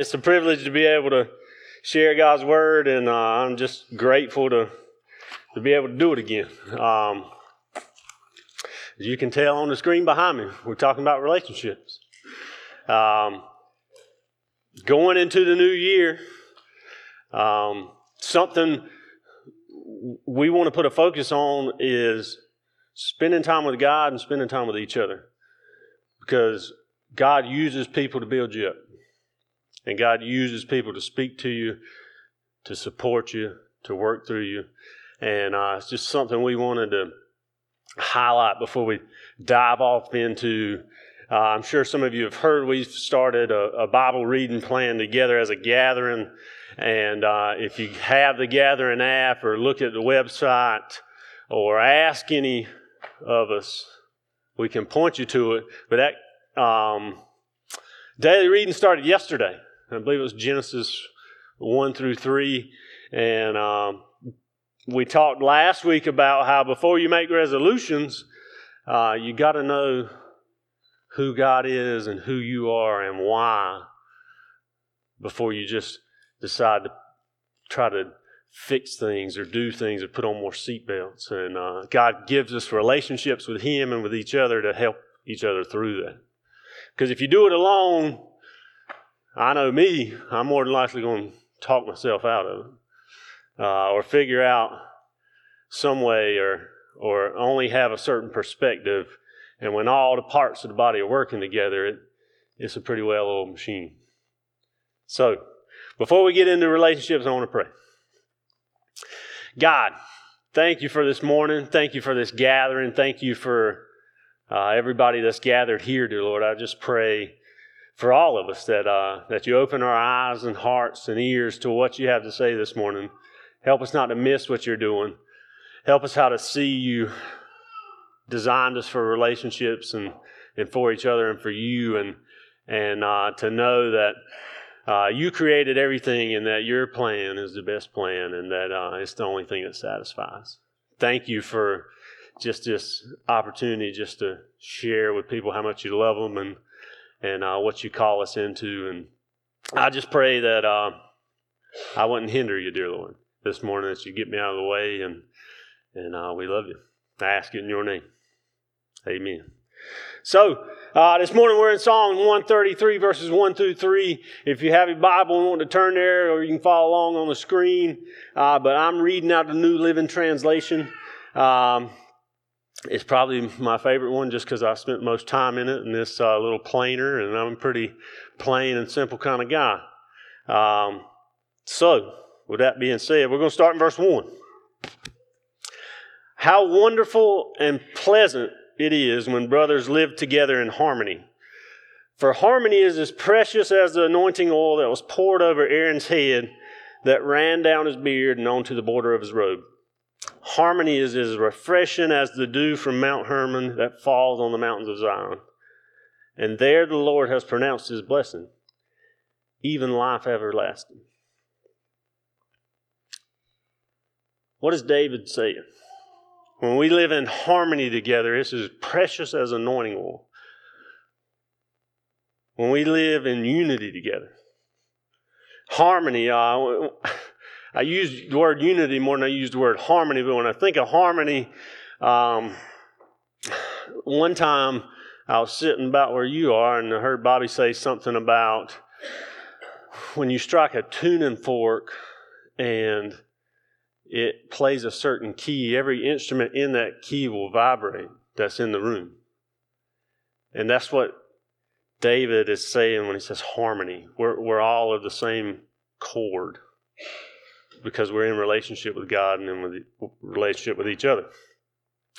It's a privilege to be able to share God's word, and uh, I'm just grateful to to be able to do it again. Um, as you can tell on the screen behind me, we're talking about relationships. Um, going into the new year, um, something we want to put a focus on is spending time with God and spending time with each other, because God uses people to build you up. And God uses people to speak to you, to support you, to work through you. And uh, it's just something we wanted to highlight before we dive off into. Uh, I'm sure some of you have heard we've started a, a Bible reading plan together as a gathering. And uh, if you have the gathering app or look at the website or ask any of us, we can point you to it. But that um, daily reading started yesterday. I believe it was Genesis 1 through 3. And um, we talked last week about how before you make resolutions, uh, you got to know who God is and who you are and why before you just decide to try to fix things or do things or put on more seatbelts. And uh, God gives us relationships with Him and with each other to help each other through that. Because if you do it alone, I know me, I'm more than likely going to talk myself out of it. Uh, or figure out some way or, or only have a certain perspective. And when all the parts of the body are working together, it, it's a pretty well oiled machine. So, before we get into relationships, I want to pray. God, thank you for this morning. Thank you for this gathering. Thank you for uh, everybody that's gathered here, dear Lord. I just pray for all of us that, uh, that you open our eyes and hearts and ears to what you have to say this morning. Help us not to miss what you're doing. Help us how to see you designed us for relationships and, and for each other and for you and, and uh, to know that uh, you created everything and that your plan is the best plan and that uh, it's the only thing that satisfies. Thank you for just this opportunity just to share with people how much you love them and and uh, what you call us into. And I just pray that uh, I wouldn't hinder you, dear Lord, this morning, that you get me out of the way. And, and uh, we love you. I ask it in your name. Amen. So, uh, this morning we're in Psalm 133, verses 1 through 3. If you have your Bible and want to turn there, or you can follow along on the screen. Uh, but I'm reading out the New Living Translation. Um, it's probably my favorite one just because I spent most time in it and it's uh, little plainer, and I'm a pretty plain and simple kind of guy. Um, so, with that being said, we're going to start in verse 1. How wonderful and pleasant it is when brothers live together in harmony. For harmony is as precious as the anointing oil that was poured over Aaron's head that ran down his beard and onto the border of his robe. Harmony is as refreshing as the dew from Mount Hermon that falls on the mountains of Zion. And there the Lord has pronounced his blessing, even life everlasting. What is David saying? When we live in harmony together, it's as precious as anointing oil. When we live in unity together, harmony, uh, I use the word unity more than I use the word harmony, but when I think of harmony, um, one time I was sitting about where you are and I heard Bobby say something about when you strike a tuning fork and it plays a certain key, every instrument in that key will vibrate that's in the room. And that's what David is saying when he says harmony. We're, we're all of the same chord because we're in relationship with God and in with relationship with each other.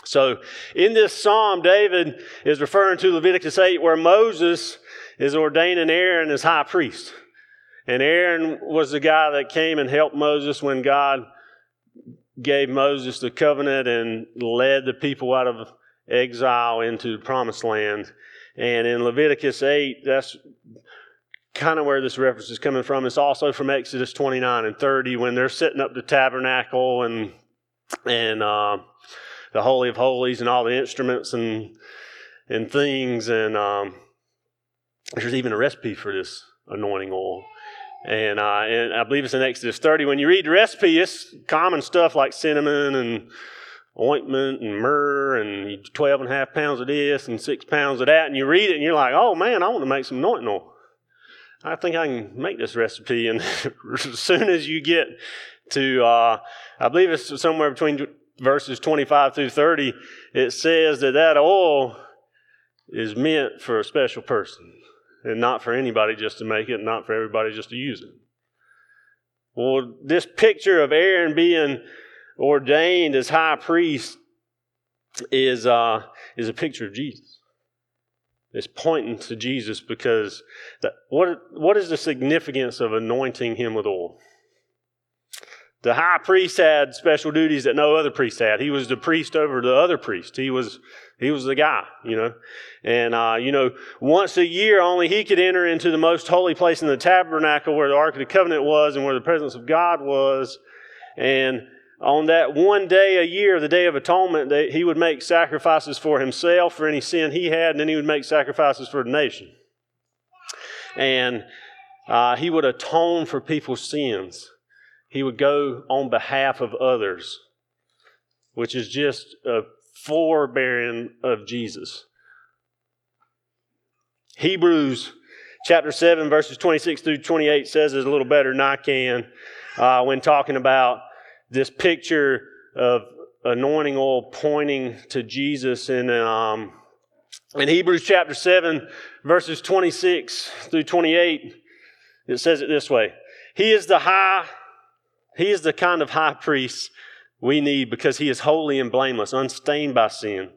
So in this psalm, David is referring to Leviticus 8, where Moses is ordaining Aaron as high priest. And Aaron was the guy that came and helped Moses when God gave Moses the covenant and led the people out of exile into the promised land. And in Leviticus 8, that's kind of where this reference is coming from. It's also from Exodus 29 and 30 when they're setting up the tabernacle and and uh, the holy of holies and all the instruments and and things. And um, there's even a recipe for this anointing oil. And, uh, and I believe it's in Exodus 30. When you read the recipe, it's common stuff like cinnamon and ointment and myrrh and 12 and a half pounds of this and six pounds of that. And you read it and you're like, oh man, I want to make some anointing oil. I think I can make this recipe. And as soon as you get to, uh, I believe it's somewhere between verses 25 through 30, it says that that oil is meant for a special person and not for anybody just to make it, not for everybody just to use it. Well, this picture of Aaron being ordained as high priest is, uh, is a picture of Jesus. It's pointing to Jesus because that, what, what is the significance of anointing him with oil? The high priest had special duties that no other priest had. He was the priest over the other priest. He was he was the guy, you know. And uh, you know, once a year only he could enter into the most holy place in the tabernacle where the Ark of the Covenant was and where the presence of God was. And on that one day a year, the Day of Atonement, that he would make sacrifices for himself for any sin he had, and then he would make sacrifices for the nation. And uh, he would atone for people's sins. He would go on behalf of others, which is just a forebearing of Jesus. Hebrews chapter 7, verses 26 through 28 says it a little better than I can uh, when talking about this picture of anointing oil pointing to Jesus in, um, in Hebrews chapter 7, verses 26 through 28. It says it this way He is the high, He is the kind of high priest we need because He is holy and blameless, unstained by sin.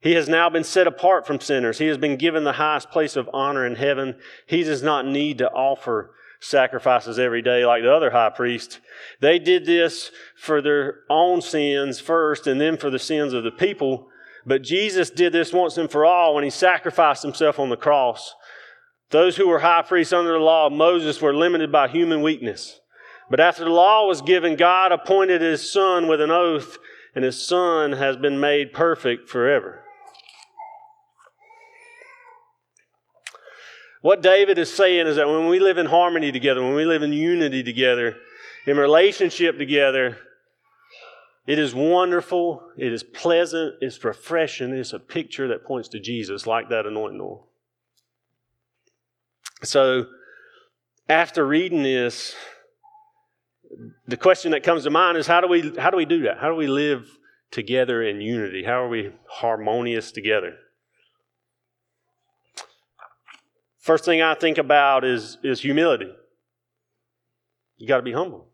He has now been set apart from sinners. He has been given the highest place of honor in heaven. He does not need to offer sacrifices every day like the other high priest. They did this for their own sins first and then for the sins of the people. But Jesus did this once and for all when he sacrificed himself on the cross. Those who were high priests under the law of Moses were limited by human weakness. But after the law was given, God appointed his son with an oath, and his son has been made perfect forever. What David is saying is that when we live in harmony together, when we live in unity together, in relationship together, it is wonderful, it is pleasant, it's refreshing, it's a picture that points to Jesus, like that anointing oil. So, after reading this, the question that comes to mind is how do we how do we do that? How do we live together in unity? How are we harmonious together? First thing I think about is, is humility. You got to be humble.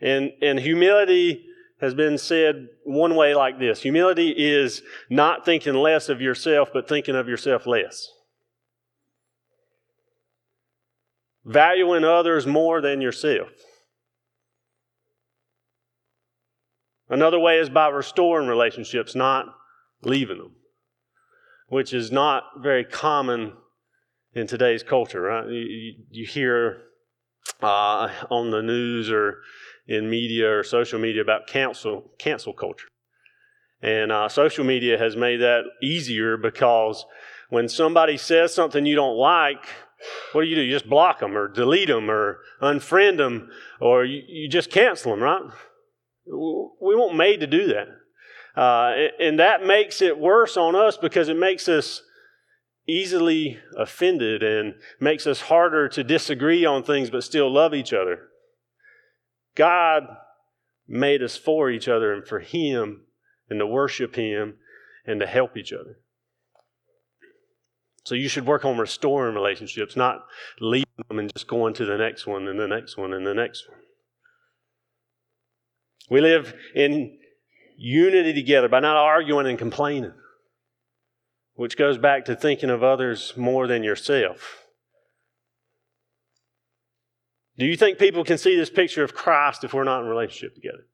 And, and humility has been said one way like this humility is not thinking less of yourself, but thinking of yourself less. Valuing others more than yourself. Another way is by restoring relationships, not leaving them, which is not very common in today's culture, right? You, you hear uh, on the news or in media or social media about cancel cancel culture, and uh, social media has made that easier because when somebody says something you don't like, what do you do? You just block them or delete them or unfriend them or you, you just cancel them, right? We weren't made to do that. Uh, and that makes it worse on us because it makes us easily offended and makes us harder to disagree on things but still love each other. God made us for each other and for Him and to worship Him and to help each other. So you should work on restoring relationships, not leaving them and just going to the next one and the next one and the next one. We live in unity together by not arguing and complaining which goes back to thinking of others more than yourself. Do you think people can see this picture of Christ if we're not in relationship together?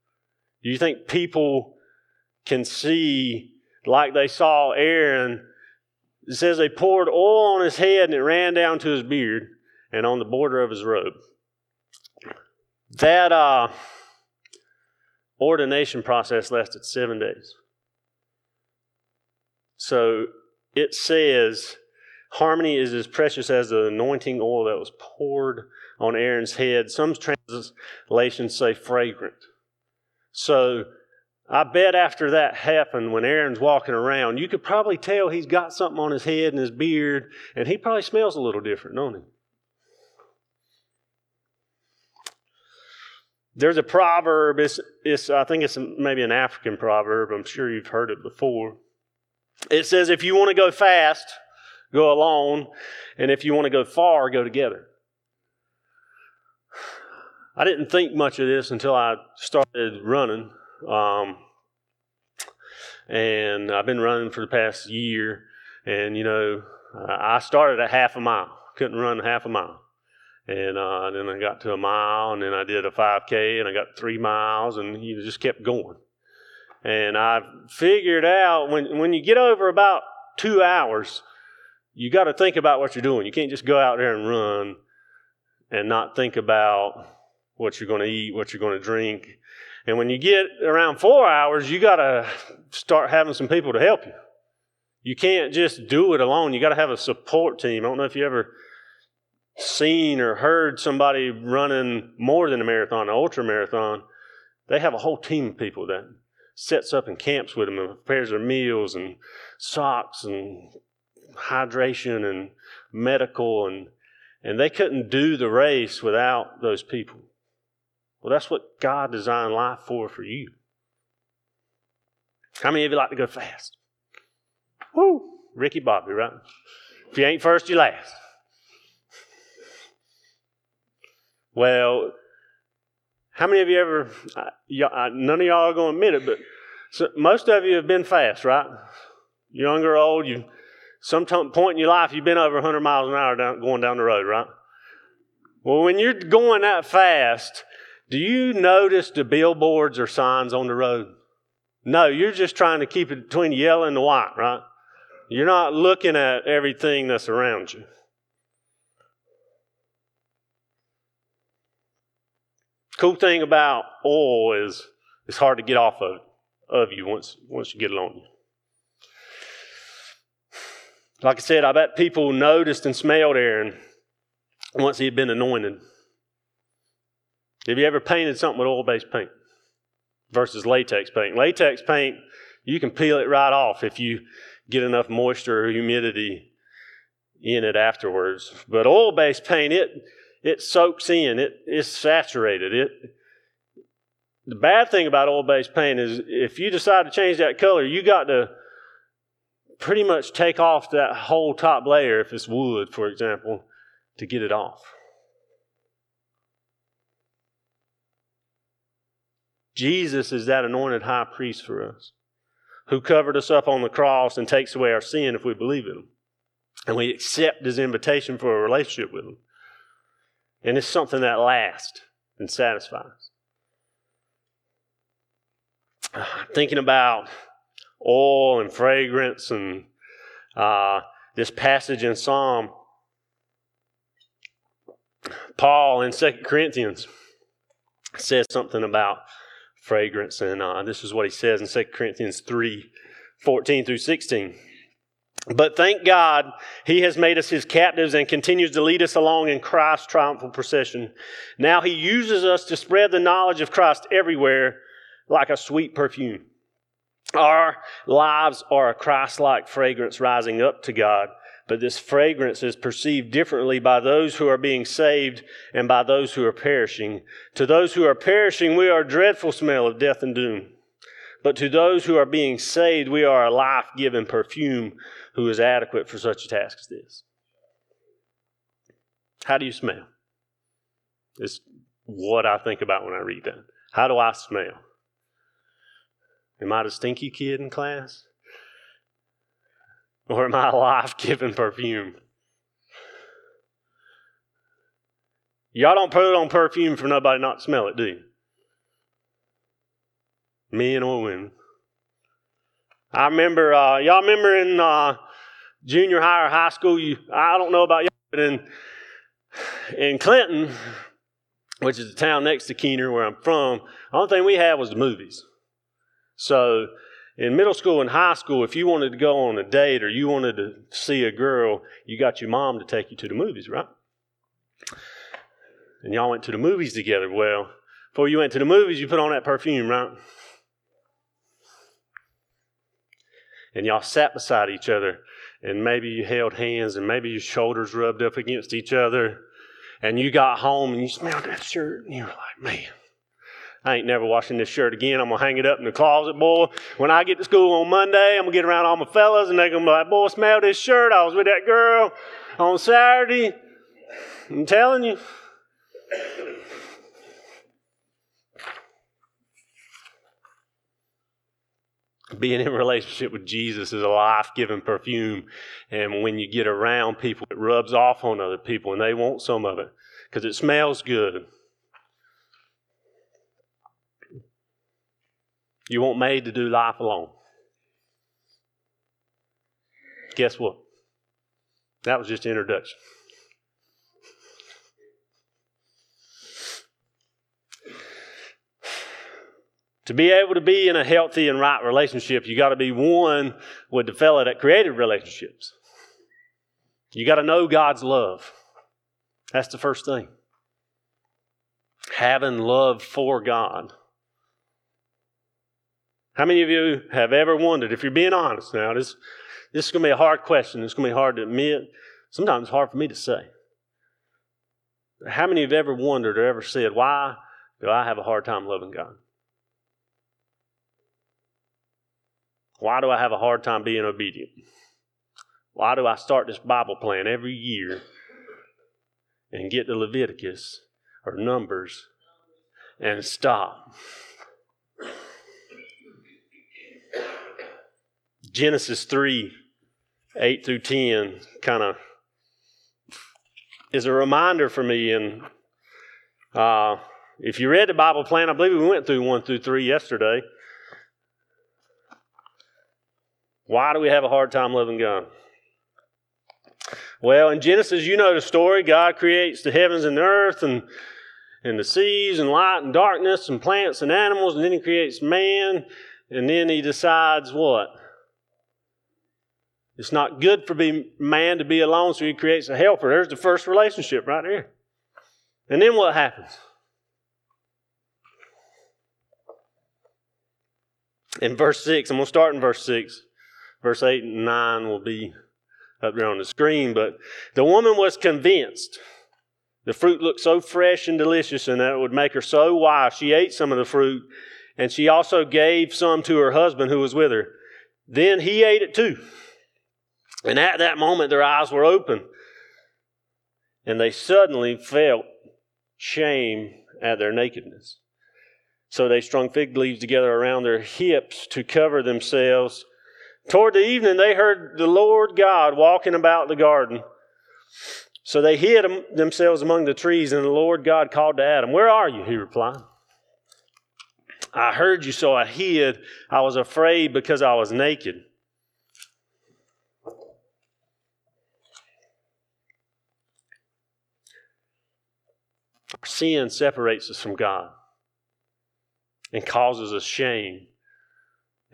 Do you think people can see, like they saw Aaron, it says they poured oil on his head and it ran down to his beard and on the border of his robe. That uh, ordination process lasted seven days. So it says harmony is as precious as the anointing oil that was poured on Aaron's head. Some translations say fragrant. So I bet after that happened, when Aaron's walking around, you could probably tell he's got something on his head and his beard, and he probably smells a little different, don't he? There's a proverb. It's, it's I think it's maybe an African proverb. I'm sure you've heard it before. It says, "If you want to go fast, go alone, and if you want to go far, go together." I didn't think much of this until I started running. Um, and I've been running for the past year. And, you know, I started at half a mile, couldn't run half a mile. And uh, then I got to a mile, and then I did a 5K, and I got three miles, and you just kept going. And I figured out when, when you get over about two hours, you got to think about what you're doing. You can't just go out there and run and not think about what you're going to eat, what you're going to drink. And when you get around four hours, you got to start having some people to help you. You can't just do it alone. You got to have a support team. I don't know if you ever seen or heard somebody running more than a marathon, an ultra marathon. They have a whole team of people that sets up and camps with them and prepares their meals and socks and hydration and medical and and they couldn't do the race without those people. Well, that's what God designed life for for you. How many of you like to go fast? Woo! Ricky Bobby, right? If you ain't first, you last. Well, how many of you ever, uh, none of y'all are going to admit it, but so most of you have been fast, right? Young or old, you, some point in your life, you've been over 100 miles an hour down, going down the road, right? Well, when you're going that fast, do you notice the billboards or signs on the road? No, you're just trying to keep it between yellow and the white, right? You're not looking at everything that's around you. Cool thing about oil is it's hard to get off of, of you once, once you get it on you. Like I said, I bet people noticed and smelled Aaron once he had been anointed. Have you ever painted something with oil based paint versus latex paint? Latex paint, you can peel it right off if you get enough moisture or humidity in it afterwards. But oil based paint, it it soaks in, it is saturated. It the bad thing about oil based paint is if you decide to change that color, you got to pretty much take off that whole top layer, if it's wood, for example, to get it off. Jesus is that anointed high priest for us who covered us up on the cross and takes away our sin if we believe in him. And we accept his invitation for a relationship with him. And it's something that lasts and satisfies. Thinking about oil and fragrance and uh, this passage in Psalm, Paul in Second Corinthians says something about fragrance. And uh, this is what he says in 2 Corinthians 3 14 through 16. But thank God he has made us his captives and continues to lead us along in Christ's triumphal procession. Now he uses us to spread the knowledge of Christ everywhere like a sweet perfume. Our lives are a Christ like fragrance rising up to God but this fragrance is perceived differently by those who are being saved and by those who are perishing. To those who are perishing, we are a dreadful smell of death and doom. But to those who are being saved, we are a life giving perfume who is adequate for such a task as this. How do you smell? It's what I think about when I read that. How do I smell? Am I the stinky kid in class? or am my life giving perfume? Y'all don't put on perfume for nobody not to smell it, do you? Men or women. I remember, uh, y'all remember in uh, junior high or high school, you, I don't know about y'all, but in, in Clinton, which is the town next to Keener where I'm from, the only thing we had was the movies. So in middle school and high school, if you wanted to go on a date or you wanted to see a girl, you got your mom to take you to the movies, right? And y'all went to the movies together. Well, before you went to the movies, you put on that perfume, right? And y'all sat beside each other, and maybe you held hands, and maybe your shoulders rubbed up against each other. And you got home and you smelled that shirt, and you were like, man, I ain't never washing this shirt again. I'm gonna hang it up in the closet, boy. When I get to school on Monday, I'm gonna get around all my fellas and they're gonna be like, boy, smell this shirt. I was with that girl on Saturday. I'm telling you. Being in relationship with Jesus is a life giving perfume. And when you get around people, it rubs off on other people and they want some of it because it smells good. You weren't made to do life alone. Guess what? That was just introduction. To be able to be in a healthy and right relationship, you got to be one with the fella that created relationships. You got to know God's love. That's the first thing. Having love for God. How many of you have ever wondered, if you're being honest now, this, this is going to be a hard question. It's going to be hard to admit. Sometimes it's hard for me to say. How many have ever wondered or ever said, why do I have a hard time loving God? Why do I have a hard time being obedient? Why do I start this Bible plan every year and get to Leviticus or Numbers and stop? Genesis 3 8 through 10 kind of is a reminder for me. And uh, if you read the Bible plan, I believe we went through 1 through 3 yesterday. Why do we have a hard time loving God? Well, in Genesis, you know the story. God creates the heavens and the earth and, and the seas and light and darkness and plants and animals, and then He creates man, and then He decides what? It's not good for be, man to be alone, so he creates a helper. There's the first relationship right there. And then what happens? In verse 6, I'm going to start in verse 6. Verse 8 and 9 will be up there on the screen. But the woman was convinced. The fruit looked so fresh and delicious, and that it would make her so wise. She ate some of the fruit, and she also gave some to her husband who was with her. Then he ate it too. And at that moment, their eyes were open, and they suddenly felt shame at their nakedness. So they strung fig leaves together around their hips to cover themselves. Toward the evening, they heard the Lord God walking about the garden. So they hid themselves among the trees, and the Lord God called to Adam, Where are you? He replied. I heard you, so I hid. I was afraid because I was naked. Sin separates us from God and causes us shame.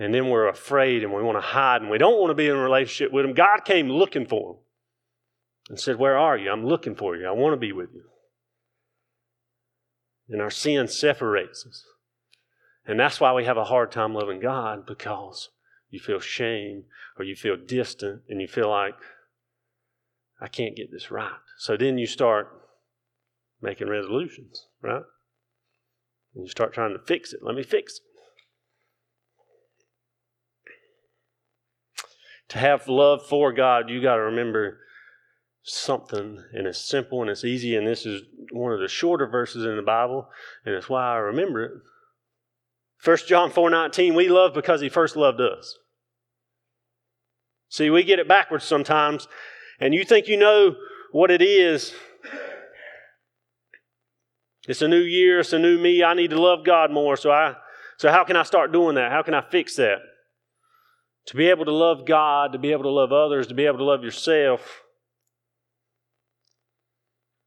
And then we're afraid and we want to hide and we don't want to be in a relationship with Him. God came looking for him and said, Where are you? I'm looking for you. I want to be with you. And our sin separates us. And that's why we have a hard time loving God because you feel shame or you feel distant and you feel like, I can't get this right. So then you start making resolutions, right? And you start trying to fix it. Let me fix it. To have love for God, you got to remember something, and it's simple and it's easy, and this is one of the shorter verses in the Bible, and it's why I remember it. 1 John 4 19, we love because he first loved us. See, we get it backwards sometimes, and you think you know what it is it's a new year, it's a new me. I need to love God more. So I so how can I start doing that? How can I fix that? To be able to love God, to be able to love others, to be able to love yourself,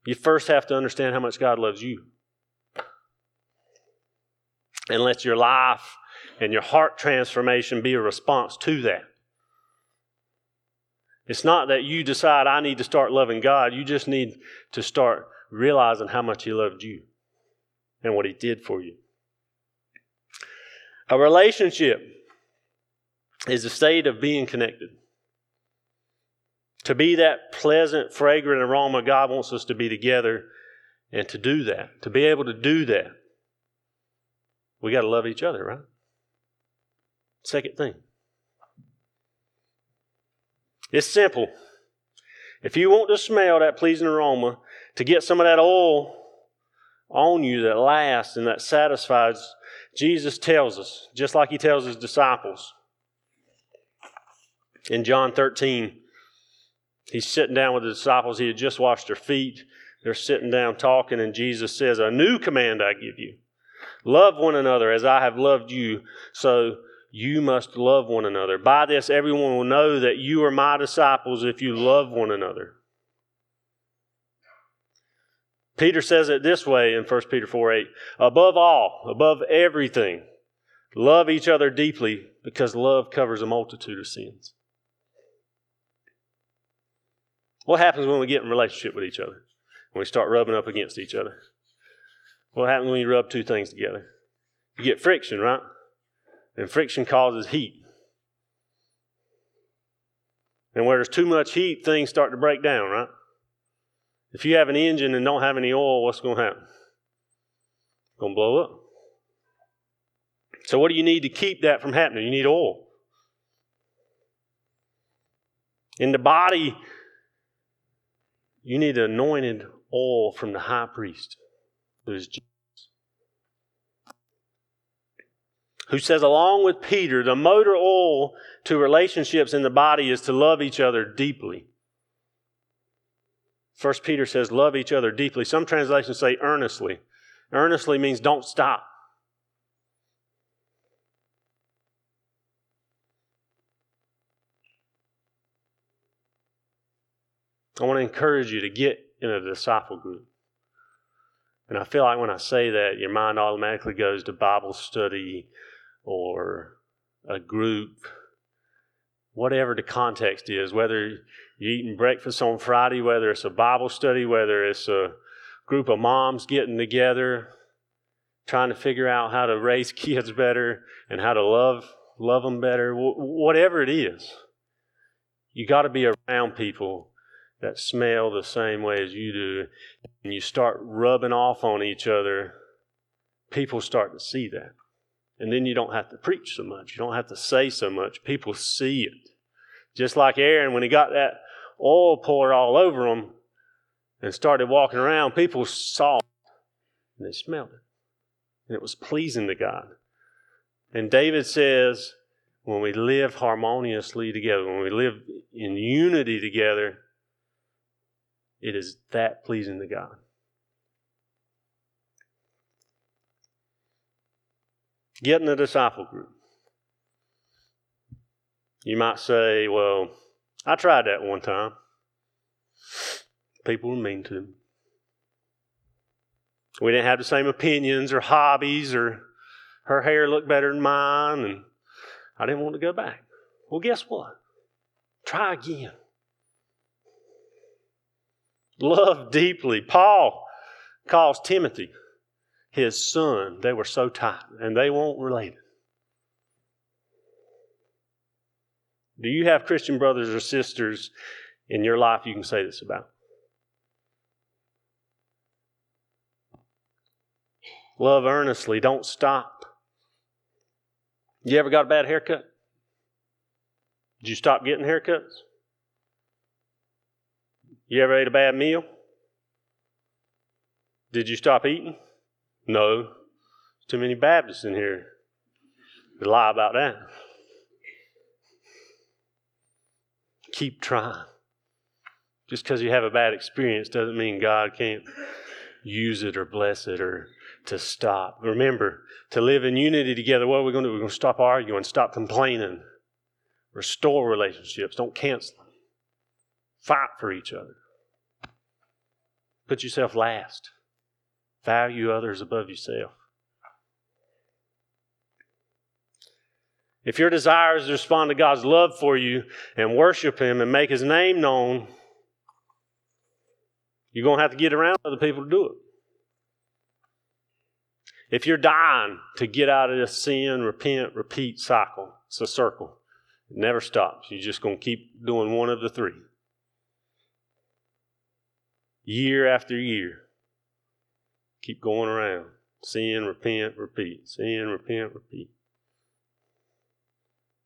you first have to understand how much God loves you. And let your life and your heart transformation be a response to that. It's not that you decide, I need to start loving God. You just need to start realizing how much He loved you and what He did for you. A relationship is a state of being connected. To be that pleasant, fragrant aroma, God wants us to be together and to do that. To be able to do that, we got to love each other, right? Second thing. It's simple. If you want to smell that pleasing aroma, to get some of that oil on you that lasts and that satisfies, Jesus tells us, just like he tells his disciples. In John 13, he's sitting down with the disciples. He had just washed their feet. They're sitting down talking, and Jesus says, A new command I give you love one another as I have loved you. So you must love one another. By this, everyone will know that you are my disciples if you love one another. Peter says it this way in 1 Peter 4 8 Above all, above everything, love each other deeply because love covers a multitude of sins. What happens when we get in relationship with each other? When we start rubbing up against each other? What happens when you rub two things together? You get friction, right? And friction causes heat. And where there's too much heat, things start to break down, right? If you have an engine and don't have any oil, what's going to happen? It's going to blow up. So, what do you need to keep that from happening? You need oil. In the body, you need anointed oil from the high priest, who is Jesus. who says, along with Peter, the motor oil to relationships in the body is to love each other deeply. First Peter says, love each other deeply. Some translations say earnestly. Earnestly means don't stop. I want to encourage you to get in a disciple group. And I feel like when I say that, your mind automatically goes to Bible study, or a group, whatever the context is, whether you're eating breakfast on Friday, whether it's a Bible study, whether it's a group of moms getting together, trying to figure out how to raise kids better and how to love love them better, whatever it is. You got to be around people that smell the same way as you do, and you start rubbing off on each other. People start to see that. And then you don't have to preach so much. You don't have to say so much. People see it. Just like Aaron, when he got that oil poured all over him and started walking around, people saw it and they smelled it. And it was pleasing to God. And David says, when we live harmoniously together, when we live in unity together, it is that pleasing to God. Get in a disciple group. You might say, well, I tried that one time. People were mean to me. We didn't have the same opinions or hobbies, or her hair looked better than mine, and I didn't want to go back. Well, guess what? Try again. Love deeply. Paul calls Timothy his son, they were so tight, and they weren't related. Do you have Christian brothers or sisters in your life you can say this about? Love earnestly, don't stop. You ever got a bad haircut? Did you stop getting haircuts? You ever ate a bad meal? Did you stop eating? No. Too many Baptists in here to lie about that. Keep trying. Just because you have a bad experience doesn't mean God can't use it or bless it or to stop. Remember, to live in unity together, what are we going to do? We're going to stop arguing, stop complaining, restore relationships, don't cancel them. Fight for each other. Put yourself last. Value others above yourself. if your desire is to respond to God's love for you and worship Him and make His name known, you're going to have to get around other people to do it. If you're dying to get out of this sin, repent, repeat cycle, it's a circle. It never stops. You're just going to keep doing one of the three. Year after year. Keep going around. Sin, repent, repeat. Sin, repent, repeat.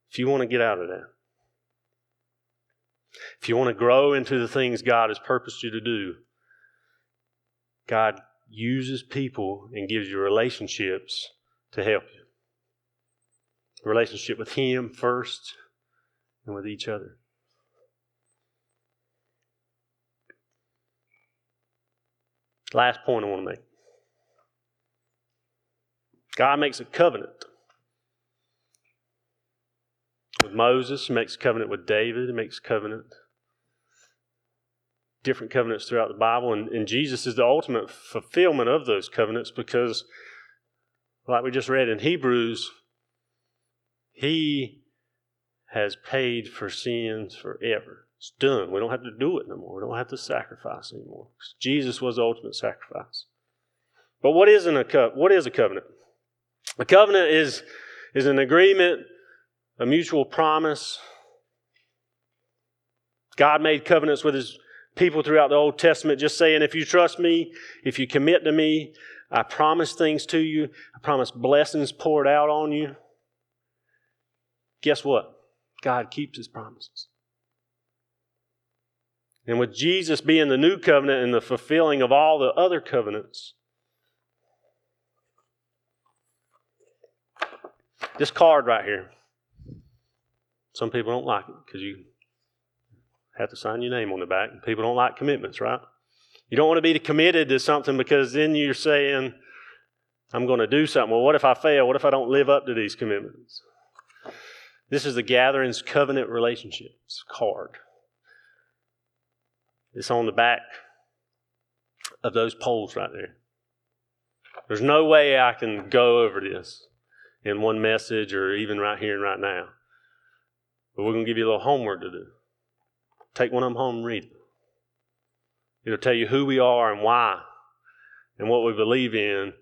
If you want to get out of that, if you want to grow into the things God has purposed you to do, God uses people and gives you relationships to help you. Relationship with Him first and with each other. Last point I want to make God makes a covenant with Moses, he makes a covenant with David, he makes a covenant different covenants throughout the Bible, and, and Jesus is the ultimate fulfillment of those covenants because, like we just read in Hebrews, He has paid for sins forever. It's done. We don't have to do it no more. We don't have to sacrifice anymore. Jesus was the ultimate sacrifice. But what is a co- what is a covenant? A covenant is is an agreement, a mutual promise. God made covenants with His people throughout the Old Testament just saying, if you trust me, if you commit to me, I promise things to you, I promise blessings poured out on you. Guess what? God keeps his promises. And with Jesus being the new covenant and the fulfilling of all the other covenants, this card right here, some people don't like it because you have to sign your name on the back. People don't like commitments, right? You don't want to be committed to something because then you're saying, I'm going to do something. Well, what if I fail? What if I don't live up to these commitments? This is the Gatherings Covenant Relationships card. It's on the back of those poles right there. There's no way I can go over this in one message or even right here and right now. But we're going to give you a little homework to do. Take one of them home and read it. It'll tell you who we are and why and what we believe in.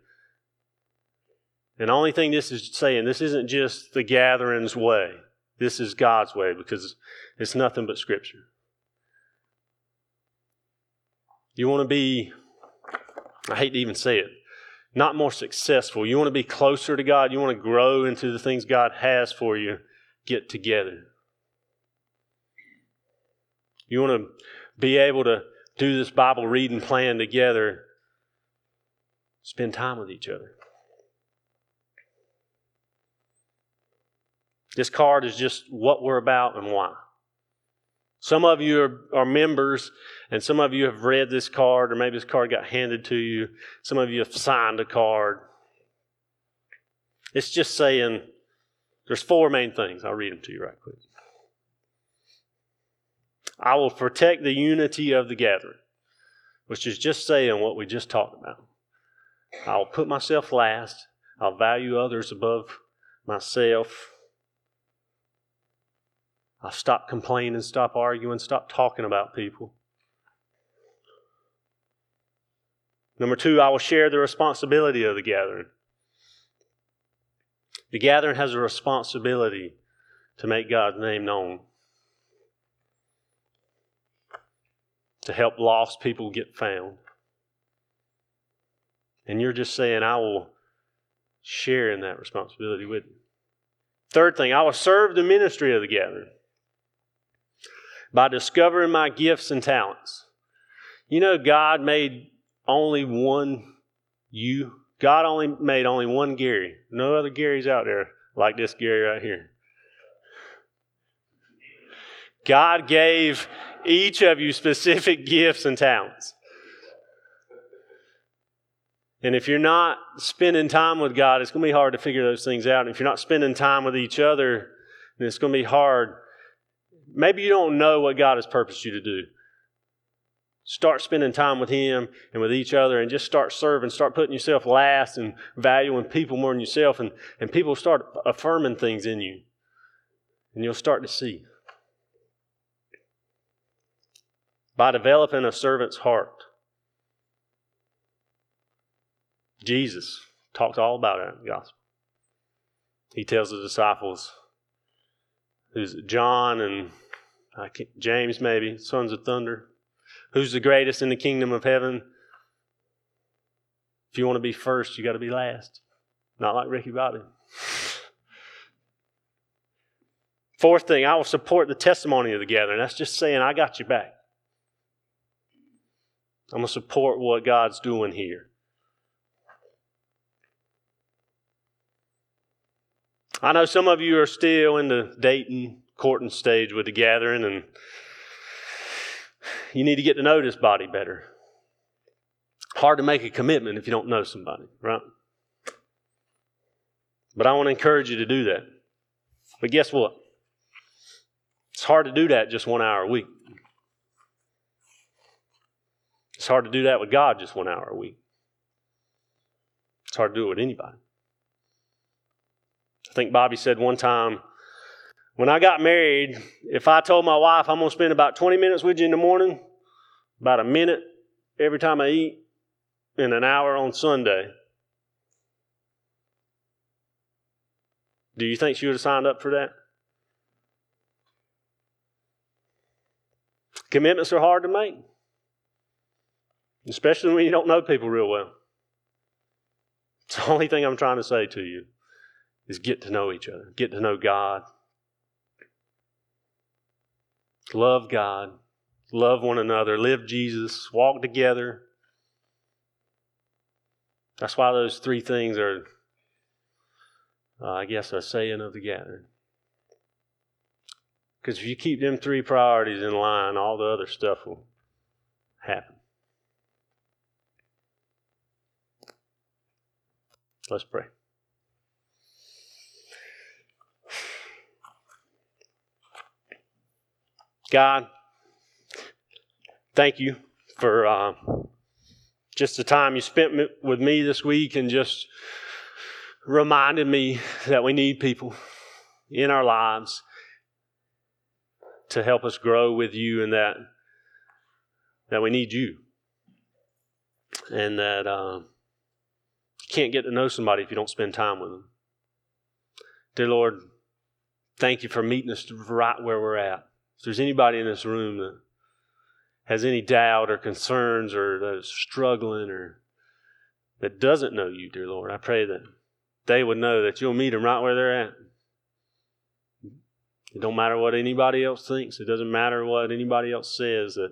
And the only thing this is saying, this isn't just the gatherings way. This is God's way because it's nothing but Scripture. You want to be, I hate to even say it, not more successful. You want to be closer to God. You want to grow into the things God has for you. Get together. You want to be able to do this Bible reading plan together. Spend time with each other. This card is just what we're about and why. Some of you are, are, members, and some of you have read this card, or maybe this card got handed to you. Some of you have signed a card. It's just saying there's four main things. I'll read them to you right quick. I will protect the unity of the gathering, which is just saying what we just talked about. I'll put myself last. I'll value others above myself. I'll stop complaining, stop arguing, stop talking about people. Number two, I will share the responsibility of the gathering. The gathering has a responsibility to make God's name known. to help lost people get found. And you're just saying, I will share in that responsibility with you. Third thing, I will serve the ministry of the gathering by discovering my gifts and talents. You know, God made only one you. God only made only one Gary. No other Garys out there like this Gary right here. God gave each of you specific gifts and talents. And if you're not spending time with God, it's going to be hard to figure those things out. And if you're not spending time with each other, then it's going to be hard. Maybe you don't know what God has purposed you to do. Start spending time with Him and with each other and just start serving. Start putting yourself last and valuing people more than yourself. And, and people start affirming things in you. And you'll start to see. By developing a servant's heart. Jesus talked all about it in the gospel. He tells the disciples, who's John and James, maybe, sons of thunder, who's the greatest in the kingdom of heaven? If you want to be first, you got to be last. Not like Ricky Bobby. Fourth thing, I will support the testimony of the gathering. That's just saying, I got you back. I'm going to support what God's doing here. I know some of you are still in the dating, courting stage with the gathering, and you need to get to know this body better. Hard to make a commitment if you don't know somebody, right? But I want to encourage you to do that. But guess what? It's hard to do that just one hour a week. It's hard to do that with God just one hour a week. It's hard to do it with anybody. I think Bobby said one time, when I got married, if I told my wife I'm going to spend about 20 minutes with you in the morning, about a minute every time I eat, and an hour on Sunday, do you think she would have signed up for that? Commitments are hard to make, especially when you don't know people real well. It's the only thing I'm trying to say to you is get to know each other, get to know God. Love God, love one another, live Jesus, walk together. That's why those three things are, uh, I guess, a saying of the gathering. Because if you keep them three priorities in line, all the other stuff will happen. Let's pray. God, thank you for uh, just the time you spent with me this week and just reminded me that we need people in our lives to help us grow with you and that that we need you. And that uh, you can't get to know somebody if you don't spend time with them. Dear lord thank you for meeting us right where we're at if there's anybody in this room that has any doubt or concerns or that is struggling or that doesn't know you, dear Lord, I pray that they would know that you'll meet them right where they're at. It don't matter what anybody else thinks. It doesn't matter what anybody else says. That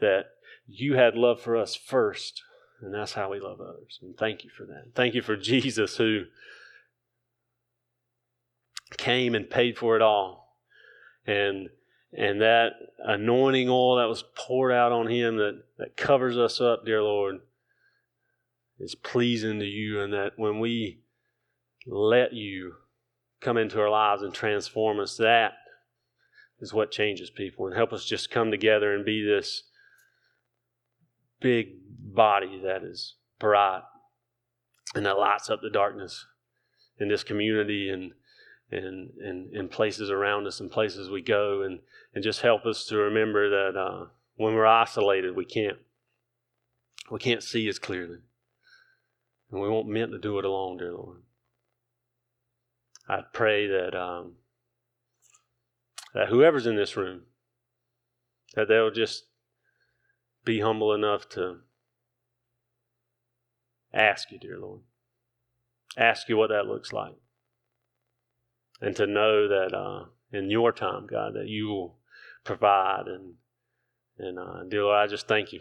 that you had love for us first, and that's how we love others. And thank you for that. Thank you for Jesus who came and paid for it all, and and that anointing oil that was poured out on him that, that covers us up, dear Lord, is pleasing to you, and that when we let you come into our lives and transform us, that is what changes people. And help us just come together and be this big body that is bright and that lights up the darkness in this community and and, and, and places around us and places we go and, and just help us to remember that uh, when we're isolated we can't we can't see as clearly. And we won't meant to do it alone dear lord. I pray that um, that whoever's in this room that they'll just be humble enough to ask you dear lord. Ask you what that looks like and to know that uh, in your time, God, that you will provide. And, and uh, dear Lord, I just thank you.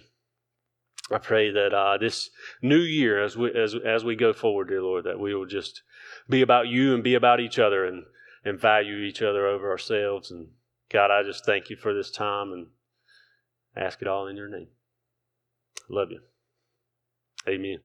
I pray that uh, this new year, as we as as we go forward, dear Lord, that we will just be about you and be about each other and and value each other over ourselves. And God, I just thank you for this time and ask it all in your name. Love you. Amen.